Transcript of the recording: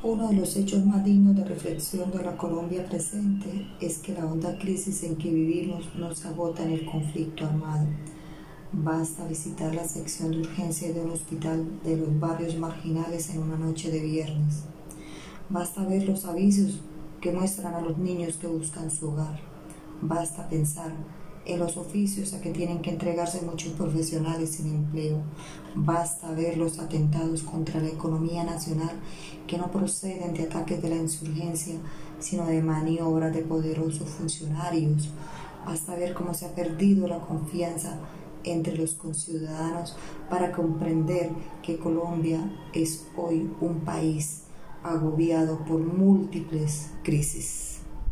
Uno de los hechos más dignos de reflexión de la Colombia presente es que la honda crisis en que vivimos no se agota en el conflicto armado. Basta visitar la sección de urgencia de un hospital de los barrios marginales en una noche de viernes. Basta ver los avisos que muestran a los niños que buscan su hogar. Basta pensar en los oficios a que tienen que entregarse muchos profesionales sin empleo. Basta ver los atentados contra la economía nacional que no proceden de ataques de la insurgencia, sino de maniobras de poderosos funcionarios. Basta ver cómo se ha perdido la confianza entre los conciudadanos para comprender que Colombia es hoy un país agobiado por múltiples crisis.